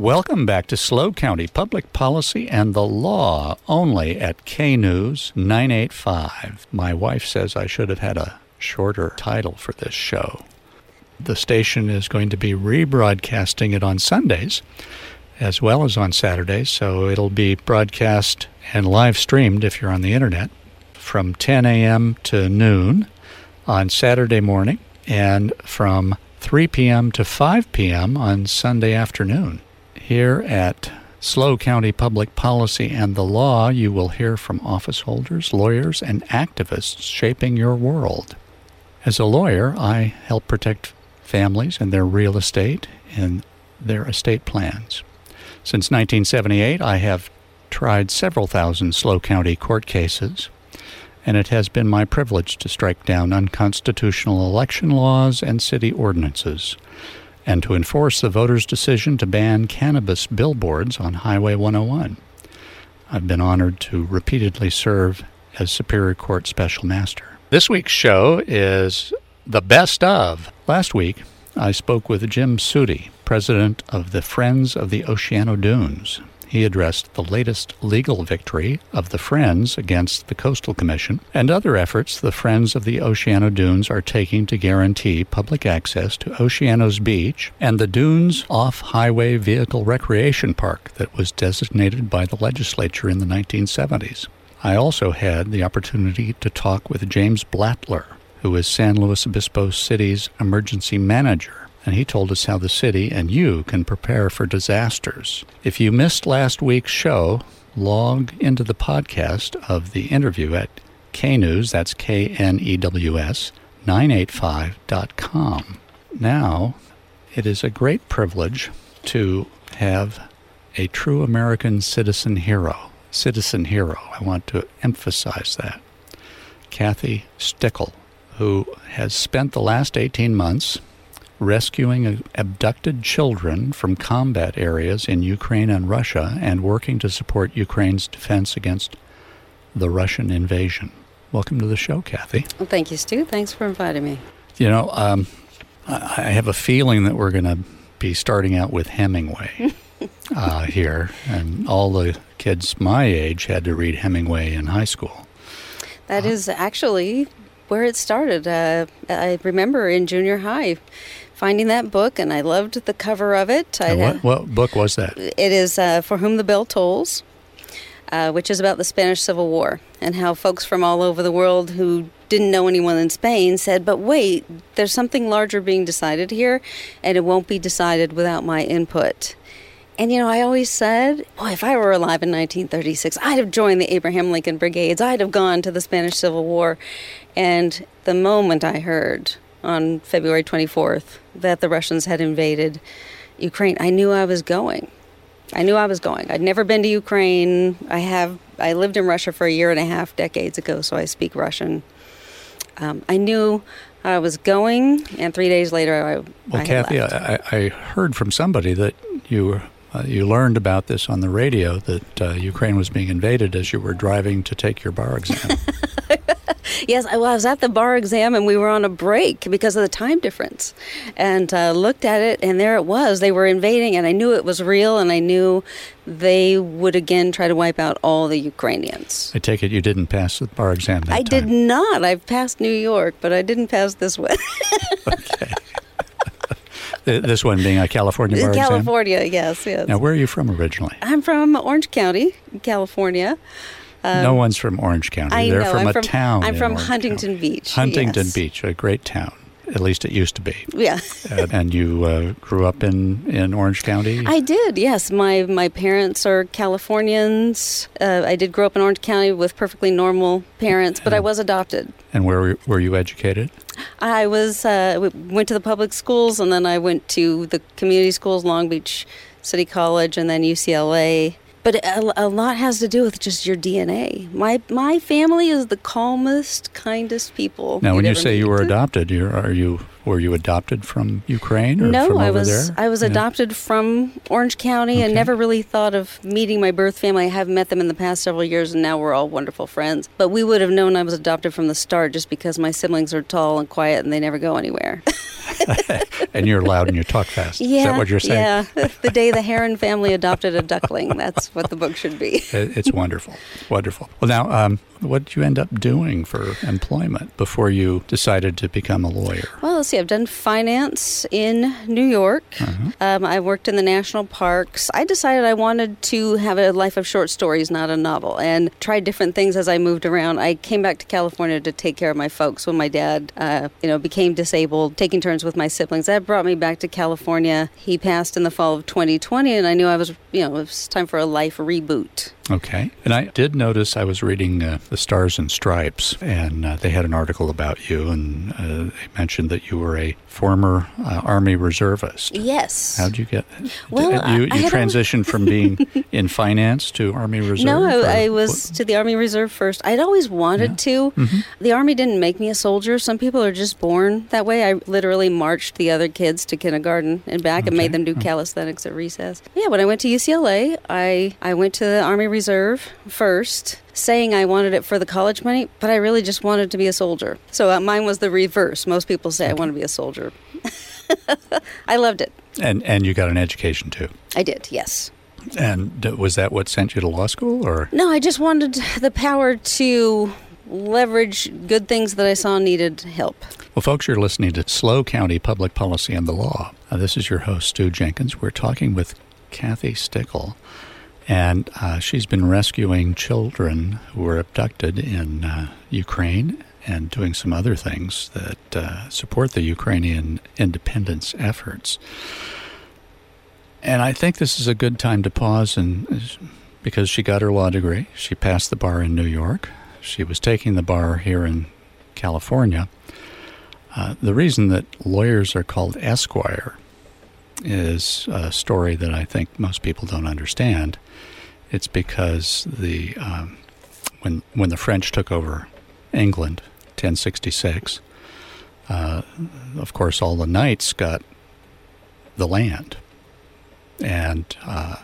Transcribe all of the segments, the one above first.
Welcome back to SLO County Public Policy and the Law, only at K News 985. My wife says I should have had a shorter title for this show. The station is going to be rebroadcasting it on Sundays as well as on Saturdays, so it'll be broadcast and live streamed if you're on the internet from 10 a.m. to noon on Saturday morning and from 3 p.m. to 5 p.m. on Sunday afternoon. Here at SLO County Public Policy and the Law, you will hear from office holders, lawyers, and activists shaping your world. As a lawyer, I help protect families and their real estate and their estate plans. Since 1978, I have tried several thousand SLO County court cases, and it has been my privilege to strike down unconstitutional election laws and city ordinances and to enforce the voters' decision to ban cannabis billboards on Highway 101. I've been honored to repeatedly serve as Superior Court Special Master. This week's show is the best of. Last week, I spoke with Jim Suty, president of the Friends of the Oceano Dunes. He addressed the latest legal victory of the Friends against the Coastal Commission and other efforts the Friends of the Oceano Dunes are taking to guarantee public access to Oceano's Beach and the Dunes Off Highway Vehicle Recreation Park that was designated by the legislature in the 1970s. I also had the opportunity to talk with James Blattler, who is San Luis Obispo City's emergency manager and he told us how the city and you can prepare for disasters. If you missed last week's show, log into the podcast of the interview at knews, that's K N E W S, 985.com. Now, it is a great privilege to have a true American citizen hero. Citizen hero. I want to emphasize that. Kathy Stickel, who has spent the last 18 months rescuing abducted children from combat areas in Ukraine and Russia and working to support Ukraine's defense against the Russian invasion. Welcome to the show, Kathy. Well, thank you, Stu. Thanks for inviting me. You know, um, I have a feeling that we're going to be starting out with Hemingway uh, here, and all the kids my age had to read Hemingway in high school. That uh, actually where it started. Uh, I remember in junior high finding that book, and I loved the cover of it. what, what, book was that? It is uh, For Whom the Bell Tolls, uh, which is about the Spanish Civil War and how folks from all over the world who didn't know anyone in Spain said, but wait, there's something larger being decided here, and it won't be decided without my input. And you know, I always said, boy, if I were alive in 1936, I'd have joined the Abraham Lincoln Brigades. I'd have gone to the Spanish Civil War. And the moment I heard on February 24th that the Russians had invaded Ukraine, I knew I was going. I knew I was going. I'd never been to Ukraine. I have. I lived in Russia for a year and a half decades ago, so I speak Russian. Um, I knew I was going, and three days later, I. Well, I Kathy, I, I, heard from somebody that you uh, you learned about this on the radio that uh, Ukraine was being invaded as you were driving to take your bar exam. yes, I, was at the bar exam and we were on a break because of the time difference, and uh, looked at it, and there it was. They were invading, and I knew it was real, and I knew they would again try to wipe out all the Ukrainians. I take it you didn't pass the bar exam. I time. did not. I've passed New York, but I didn't pass this one. okay. This one being a California bar California, exam? yes, yes. Now, where are you from originally? I'm from Orange County, California. Um, no one's from Orange County. I They're know. from I'm a from, town. I'm from Orange Huntington County. Beach. Huntington yes. Beach, a great town. At least it used to be. Yeah. and you uh, grew up in, in Orange County? I did, yes. My my parents are Californians. Uh, I did grow up in Orange County with perfectly normal parents, but I was adopted. And where were you educated? I was uh, went to the public schools, and then I went to the community schools, Long Beach City College, and then UCLA. But a, a lot has to do with just your DNA. My my family is the calmest, kindest people. Now, when you say you were meet. adopted, you're, are you were you adopted from Ukraine or no, from I was there? I was Yeah. adopted from Orange County and never really thought of meeting my birth family. I have met them in the past several years, and now we're all wonderful friends. But we would have known I was adopted from the start, just because my siblings are tall and quiet and they never go anywhere. and you're loud and you talk fast. yeah, Is that what you're saying? Yeah, the day the Heron family adopted a duckling. That's what the book should be. It's wonderful, wonderful. Well, now, um, what did you end up doing for employment before you decided to become a lawyer? Well, let's see. I've done finance in New York. Uh-huh. Um, I worked in the national parks. I decided I wanted to have a life of short stories, not a novel, and tried different things as I moved around. I came back to California to take care of my folks when my dad, uh, you know, became disabled, taking turns with my siblings. That brought me back to California. He passed in the fall of 2020, and I knew I was, you know, it was time for a life reboot. Okay. And I did notice I was reading uh, The Stars and Stripes, and uh, they had an article about you, and uh, they mentioned that you were a former uh, Army reservist. Yes. How'd you get? Well, did you, you transitioned from being in finance to Army Reserve? No, I, I what- was to the Army Reserve first. I'd always wanted to. Mm-hmm. The Army didn't make me a soldier. Some people are just born that way. I literally marched the other kids to kindergarten and back and made them do calisthenics at recess. Yeah, when I went to UCLA, I, I went to the Army Reserve first. Saying I wanted it for the college money, but I really just wanted to be a soldier. So uh, mine was the reverse. Most people say I want to be a soldier. I loved it. And and you got an education too. I did, yes. And was that what sent you to law school, or No, I just wanted the power to leverage good things that I saw needed help. Well, folks, you're listening to SLO County Public Policy and the Law. Uh, this is your host, Stu Jenkins. We're talking with Kathy Stickel, and uh, she's been rescuing children who were abducted in uh, Ukraine and doing some other things that uh, support the Ukrainian independence efforts. And I think this is a good time to pause and because she got her law degree, she passed the bar in New York. She was taking the bar here in California. Uh, the reason that lawyers are called Esquire is a story that I think most people don't understand. It's because the um, when when the French took over England, 1066, uh, of course, all the knights got the land, and uh,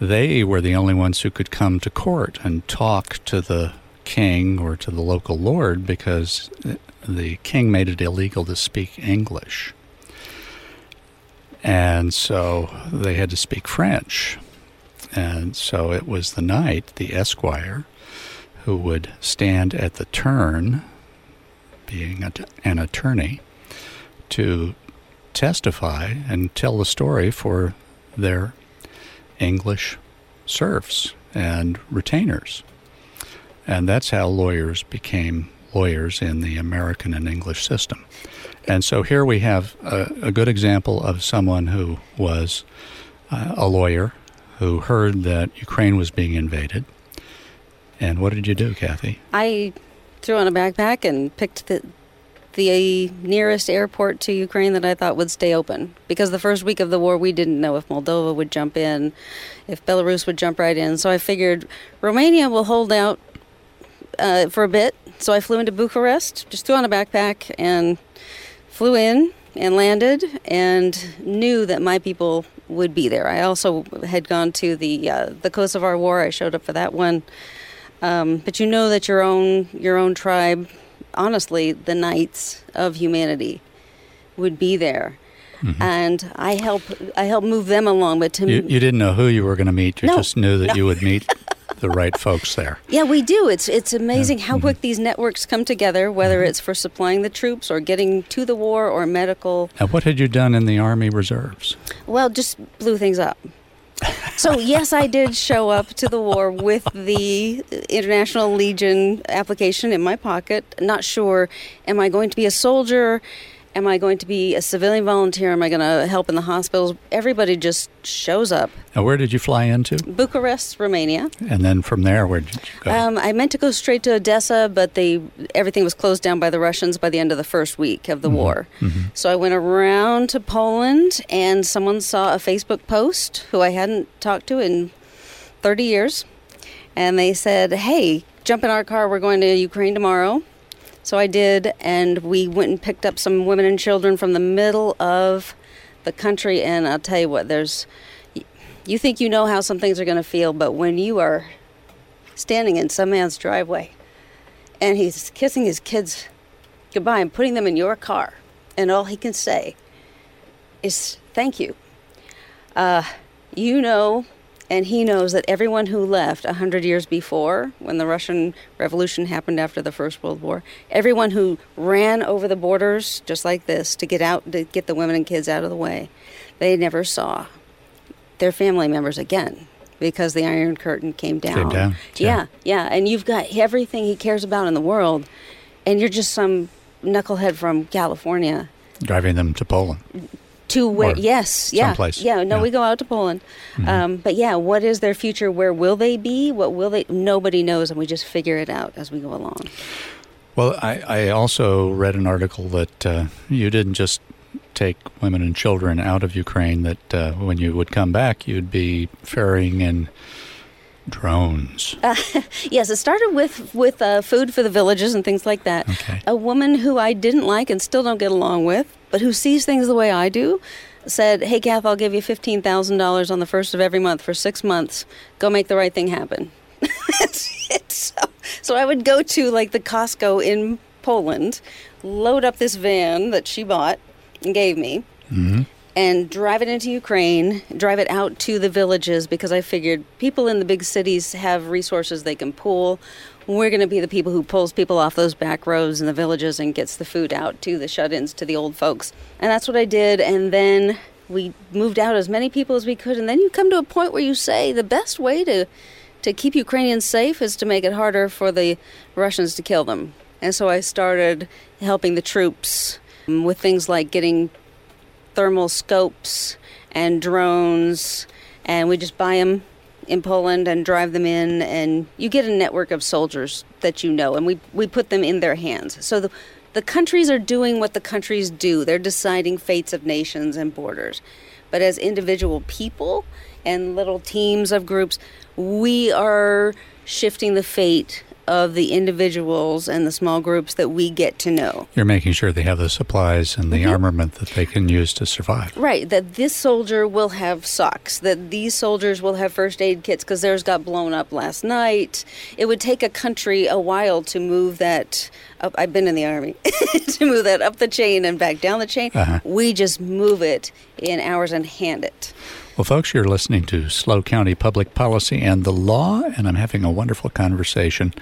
they were the only ones who could come to court and talk to the king or to the local lord because the king made it illegal to speak English. And so they had to speak French. And so it was the knight, the esquire, who would stand at the turn, being an attorney, to testify and tell the story for their English serfs and retainers. And that's how lawyers became lawyers in the American and English system. And so here we have a, a good example of someone who was uh, a lawyer who heard that Ukraine was being invaded. And what did you do, Kathy? I threw on a backpack and picked the the nearest airport to Ukraine that I thought would stay open. Because the first week of the war, we didn't know if Moldova would jump in, if Belarus would jump right in. So I figured Romania will hold out uh, for a bit. So I flew into Bucharest, just threw on a backpack and flew in and landed and knew that my people would be there. I also had gone to the uh, the Kosovar War. I showed up for that one. Um, but you know that your own your own tribe, honestly, the knights of humanity, would be there, and I help I help move them along. But to You, you didn't know who you were going to meet. You No, just knew that no. you would meet the right folks there. Yeah, we do. It's it's amazing how quick mm-hmm. these networks come together, whether it's for supplying the troops or getting to the war or medical. Now, what had you done in the Army Reserves? Well, just blew things up. So yes, I did show up to the war with the International Legion application in my pocket. Not sure, am I going to be a soldier? Am I going to be a civilian volunteer? Am I going to help in the hospitals? Everybody just shows up. Now, where did you fly into? Bucharest, Romania. And then from there, where did you go? Um, I meant to go straight to Odessa, but they everything was closed down by the Russians by the end of the first week of the Mm-hmm. war. So I went around to Poland, and someone saw a Facebook post who I hadn't talked to in 30 years, and they said, "Hey, jump in our car. We're going to Ukraine tomorrow." So I did, and we went and picked up some women and children from the middle of the country. And I'll tell you what, there's you think you know how some things are going to feel, but when you are standing in some man's driveway and he's kissing his kids goodbye and putting them in your car, and all he can say is thank you. Uh, you know, and he knows that everyone who left a hundred years before, when the Russian Revolution happened after the First World War, everyone who ran over the borders just like this to get out to get the women and kids out of the way, they never saw their family members again because the Iron Curtain came down. Came down, yeah. Yeah, yeah, and you've got everything he cares about in the world, and you're just some knucklehead from California Driving them to Poland. To where yes yeah someplace, yeah no yeah. Mm-hmm. we go out to poland. Um, but yeah what is their future? Where will they be? What will they nobody knows and we just figure it out as we go along. Well, I, I also read an article that uh, you didn't just take women and children out of Ukraine, that uh, when you would come back, you'd be ferrying in drones. yes it started with with uh, food for the villages and things like that Okay. a woman who i didn't like and still don't get along with but who sees things the way i do said hey kath i'll give you $15000 on the first of every month for six months go make the right thing happen That's it. So, so I would go to like the Costco in Poland, load up this van that she bought and gave me, and drive it into Ukraine, drive it out to the villages because I figured people in the big cities have resources they can pool. We're going to be the people who pulls people off those back roads in the villages and gets the food out to the shut-ins to the old folks. And that's what I did and then we moved out as many people as we could and then you come to a point where you say the best way to to keep Ukrainians safe is to make it harder for the Russians to kill them. And so I started helping the troops um, with things like getting thermal scopes and drones, and we just buy them in Poland and drive them in, and you get a network of soldiers that you know, and we, we put them in their hands. So the, the countries are doing what the countries do, they're deciding fates of nations and borders. But as individual people and little teams of groups, we are shifting the fate of the individuals and the small groups that we get to know. You're making sure they have the supplies and the armament that they can use to survive. Right, that this soldier will have socks, that these soldiers will have first aid kits because theirs got blown up last night. It would take a country a while to move that up. I've been in the army, to move that up the chain and back down the chain. Uh-huh. We just move it in hours and hand it. Well, folks, you're listening to SLO County Public Policy and the Law, and I'm having a wonderful conversation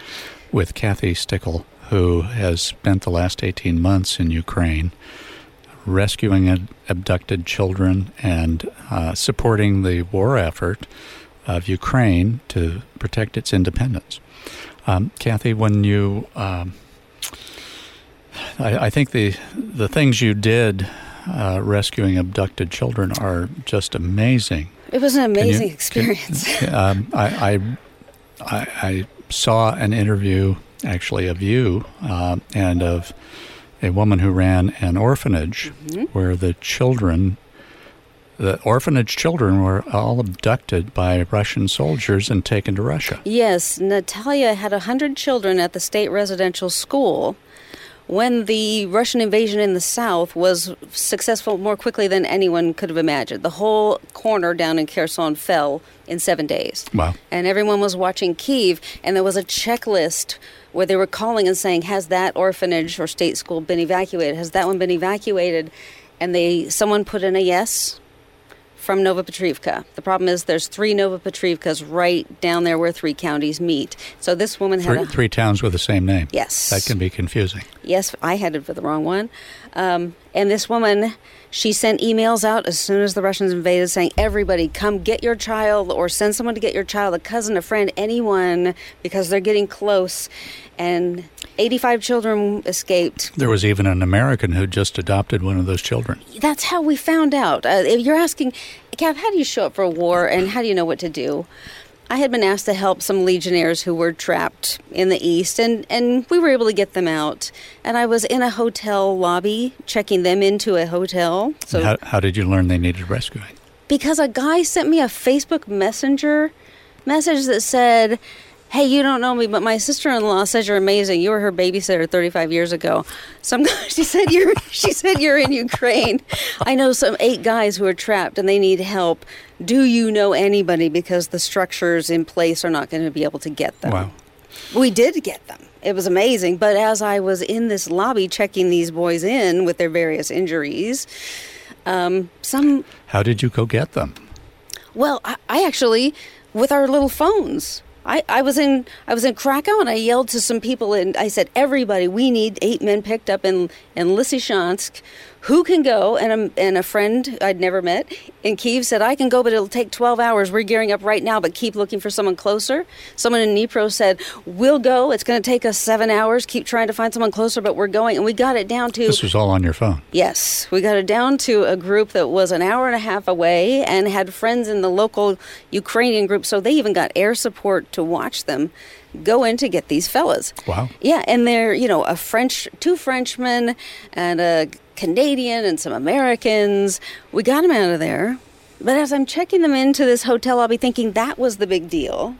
with Kathy Stickel, who has spent the last 18 months in Ukraine rescuing abducted children and uh, supporting the war effort of Ukraine to protect its independence. Um, Kathy, when you, um, I, I think the the things you did uh, rescuing abducted children are just amazing. It was an Can you- amazing can- experience. um, I, I, I, saw an interview actually of you um and of a woman who ran an orphanage Mm-hmm. where the children, the orphanage children, were all abducted by Russian soldiers and taken to Russia. Yes, Natalia had a hundred children at the state residential school when the Russian invasion in the south was successful more quickly than anyone could have imagined. The whole corner down in Kherson fell in seven days. Wow. And everyone was watching Kiev, and there was a checklist where they were calling and saying, "Has that orphanage or state school been evacuated? Has that one been evacuated?" And they, someone put in a yes from Novopetrivka. The problem is there's three Novopetrivkas right down there where three counties meet. So this woman had Three, a three towns with the same name. yes, That can be confusing. yes, I headed for the wrong one. Um, and this woman, she sent emails out as soon as the Russians invaded saying, everybody, come get your child or send someone to get your child, a cousin, a friend, anyone, because they're getting close. And 85 children escaped. There was even an American who just adopted one of those children. That's how we found out. Uh, if you're asking, Kath, how do you show up for a war and how do you know what to do? I had been asked to help some legionnaires who were trapped in the east, and, and we were able to get them out. And I was in a hotel lobby checking them into a hotel. So how, how did you learn they needed rescuing? Because a guy sent me a Facebook Messenger message that said, Hey, you don't know me, but my sister-in-law says you're amazing. You were her babysitter 35 years ago. Some she said you're she said you're in Ukraine. I know some eight guys who are trapped and they need help. Do you know anybody because the structures in place are not going to be able to get them. Wow. We did get them. It was amazing, but as I was in this lobby checking these boys in with their various injuries, um, some How did you go get them? Well, I, I actually with our little phones I, I was in I was in Krakow and I yelled to some people and I said, "Everybody, we need eight men picked up in in Lysychansk who can go? And a, and a friend I'd never met in Kiev said, I can go, but it'll take 12 hours. We're gearing up right now, but keep looking for someone closer. Someone in Dnipro said, We'll go. It's going to take us seven hours. Keep trying to find someone closer, but we're going. And we got it down to. This was all on your phone? Yes. We got it down to a group that was an hour and a half away and had friends in the local Ukrainian group. So they even got air support to watch them go in to get these fellas. Wow. Yeah, and they're, you know, a French, two Frenchmen and a Canadian and some Americans. We got them out of there. But as I'm checking them into this hotel, I'll be thinking that was the big deal.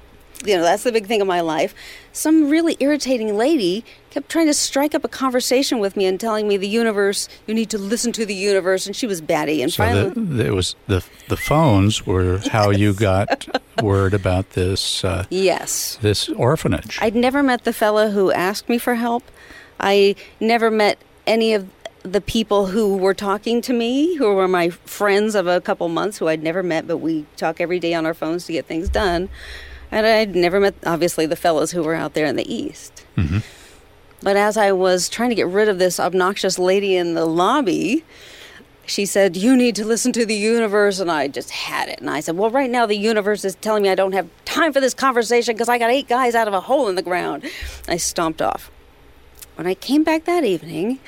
You know, that's the big thing of my life. Some really irritating lady kept trying to strike up a conversation with me and telling me the universe, you need to listen to the universe, and she was batty. And so finally, it was the the phones were how you got word about this. Uh, yes, this orphanage. I'd never met the fellow who asked me for help. I never met any of the people who were talking to me, who were my friends of a couple months, who I'd never met, but we talk every day on our phones to get things done. And I'd never met, obviously, the fellows who were out there in the East. Mm-hmm. But as I was trying to get rid of this obnoxious lady in the lobby, she said, You need to listen to the universe. And I just had it. And I said, Well, right now the universe is telling me I don't have time for this conversation because I got eight guys out of a hole in the ground. I stomped off. When I came back that evening,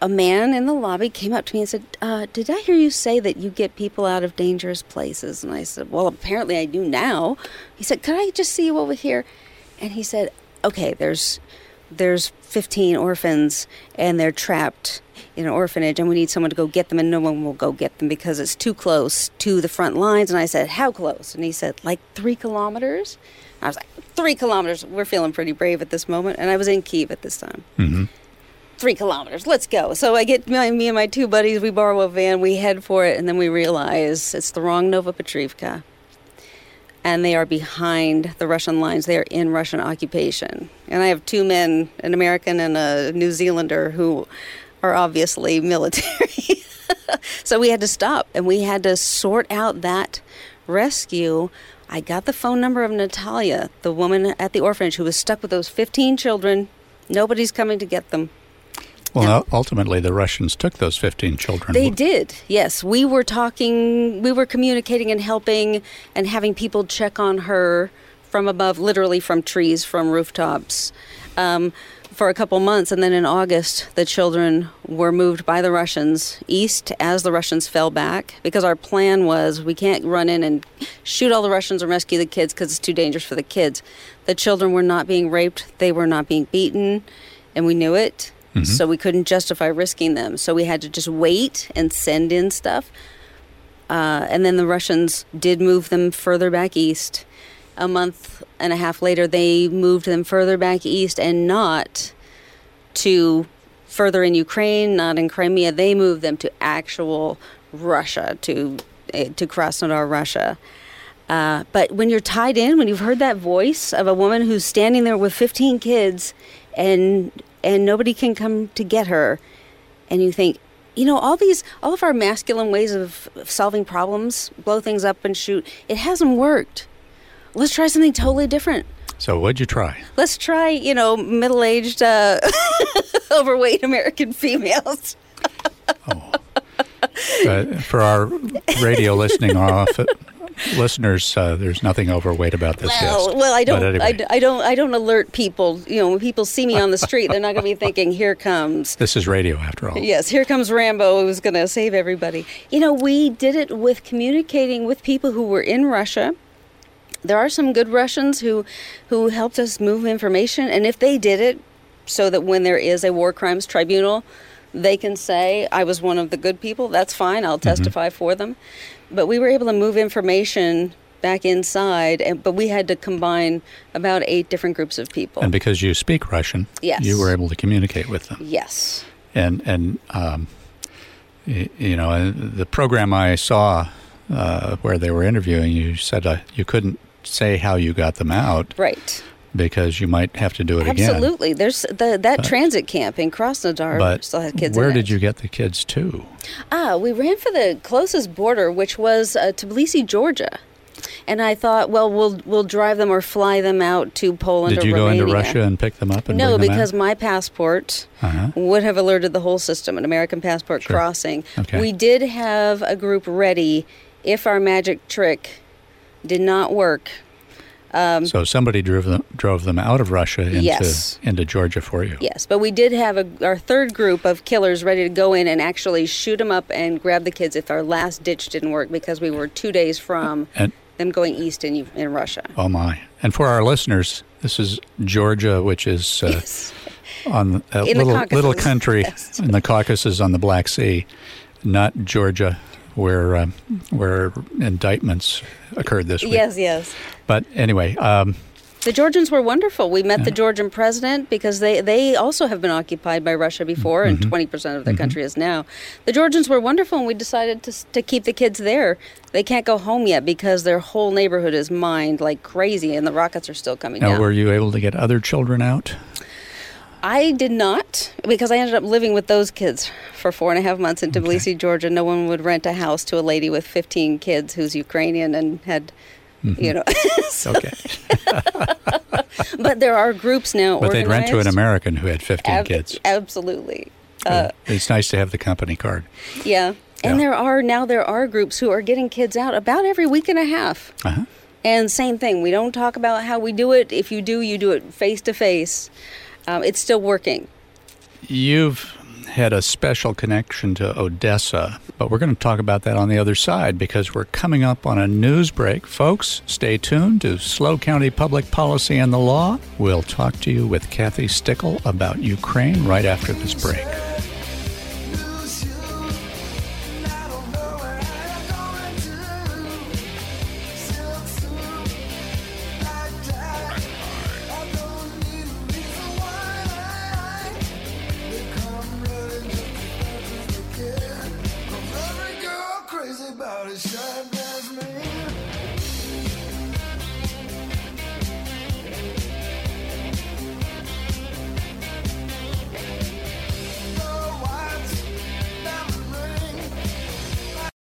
a man in the lobby came up to me and said, uh, Did I hear you say that you get people out of dangerous places? And I said, Well, apparently I do now. He said, Could I just see you over here? And he said, Okay, there's there's 15 orphans and they're trapped in an orphanage and we need someone to go get them and no one will go get them because it's too close to the front lines. And i said how close? And he said like three kilometers. I was like three kilometers? We're feeling pretty brave at this moment. And i was in kiev at this time. Mm-hmm three kilometers. Let's go. So I get my, me and my two buddies. We borrow a van. We head for it, and then we realize it's the wrong Novopetrivka, and they are behind the Russian lines. They are in Russian occupation. And I have two men, an American and a New Zealander, who are obviously military. so we had to stop, and we had to sort out that rescue. I got the phone number of Natalia, the woman at the orphanage who was stuck with those 15 children. Nobody's coming to get them. Well, ultimately, the Russians took those 15 children. They did, yes. We were talking, we were communicating and helping and having people check on her from above, literally from trees, from rooftops, um, for a couple months. And then in August, the children were moved by the Russians east as the Russians fell back because our plan was we can't run in and shoot all the Russians and rescue the kids because it's too dangerous for the kids. The children were not being raped, they were not being beaten, and we knew it Mm-hmm. So we couldn't justify risking them. So we had to just wait and send in stuff. Uh, and then the Russians did move them further back east. A month and a half later, they moved them further back east and not to further in Ukraine, not in Crimea. They moved them to actual Russia, to eh, to Krasnodar, Russia. Uh, but when you're tied in, when you've heard that voice of a woman who's standing there with 15 kids and and nobody can come to get her. And you think, you know, all these, all of our masculine ways of solving problems, blow things up and shoot, it hasn't worked. Let's try something totally different. So, what'd you try? Let's try, you know, middle aged, uh, overweight American females. Uh, for our radio listening off listeners, uh, there's nothing overweight about this well, guest. well, I don't, anyway, I, I don't, I don't alert people. You know, when people see me on the street, they're not going to be thinking, "Here comes." this is radio after all. Yes, here comes Rambo who's going to save everybody. You know, we did it with communicating with people who were in Russia. There are some good Russians who who helped us move information and if they did it so that when there is a war crimes tribunal, they can say I was one of the good people, that's fine. I'll Mm-hmm. testify for them. But we were able to move information back inside and but we had to combine about 8 different groups of people. And because you speak Russian, Yes. you were able to communicate with them. yes. and and um, y- you know the program I saw uh, where they were interviewing you said uh, you couldn't say how you got them out Right. Because you might have to do it again. Absolutely. There's the, that But- transit camp in Krasnodar But still had kids where did you get the kids to? Ah, we ran for the closest border, which was uh, Tbilisi, Georgia. And I thought, well, we'll we'll drive them or fly them out to Poland Did or you go into Russia and pick them up and no, because my passport Uh-huh. would have alerted the whole system, an American passport Sure. crossing. Okay. We did have a group ready if our magic trick did not work. Um, so somebody drove them drove them out of Russia into Yes. into Georgia for you. Yes, but we did have a, our third group of killers ready to go in and actually shoot them up and grab the kids if our last ditch didn't work because we were two days from And them going east in, in Russia. oh my! And for our listeners, this is Georgia, which is uh, Yes. on a In little little country yes. in the Caucasus on the Black Sea, not Georgia, where um, where indictments occurred this week. Yes, yes. But anyway, um, The Georgians were wonderful. We met the Georgian president because they, they also have been occupied by Russia before, and 20% of their country is now. The Georgians were wonderful, and we decided to, to keep the kids there. They can't go home yet because their whole neighborhood is mined like crazy, and the rockets are still coming now down. were you able to get other children out? I did not because I ended up living with those kids for four and a half months in Tbilisi, Georgia. No one would rent a house to a lady with 15 kids who's Ukrainian and had, Mm-hmm. you know. so- Okay, but there are groups now. but they'd rent to an. American who had 15 Ab- kids. Absolutely. Uh, it's nice to have the company card. yeah. And Yeah. there are now there are groups who are getting kids out about every week and a half. Uh-huh. And same thing. We don't talk about how we do it. If you do, you do it face to face. Um, It's still working. You've had a special connection to Odessa, but we're going to talk about that on the other side because we're coming up on a news break. Folks, stay tuned to SLO County Public Policy and the Law. We'll talk to you with Kathy Stickel about Ukraine right after this break.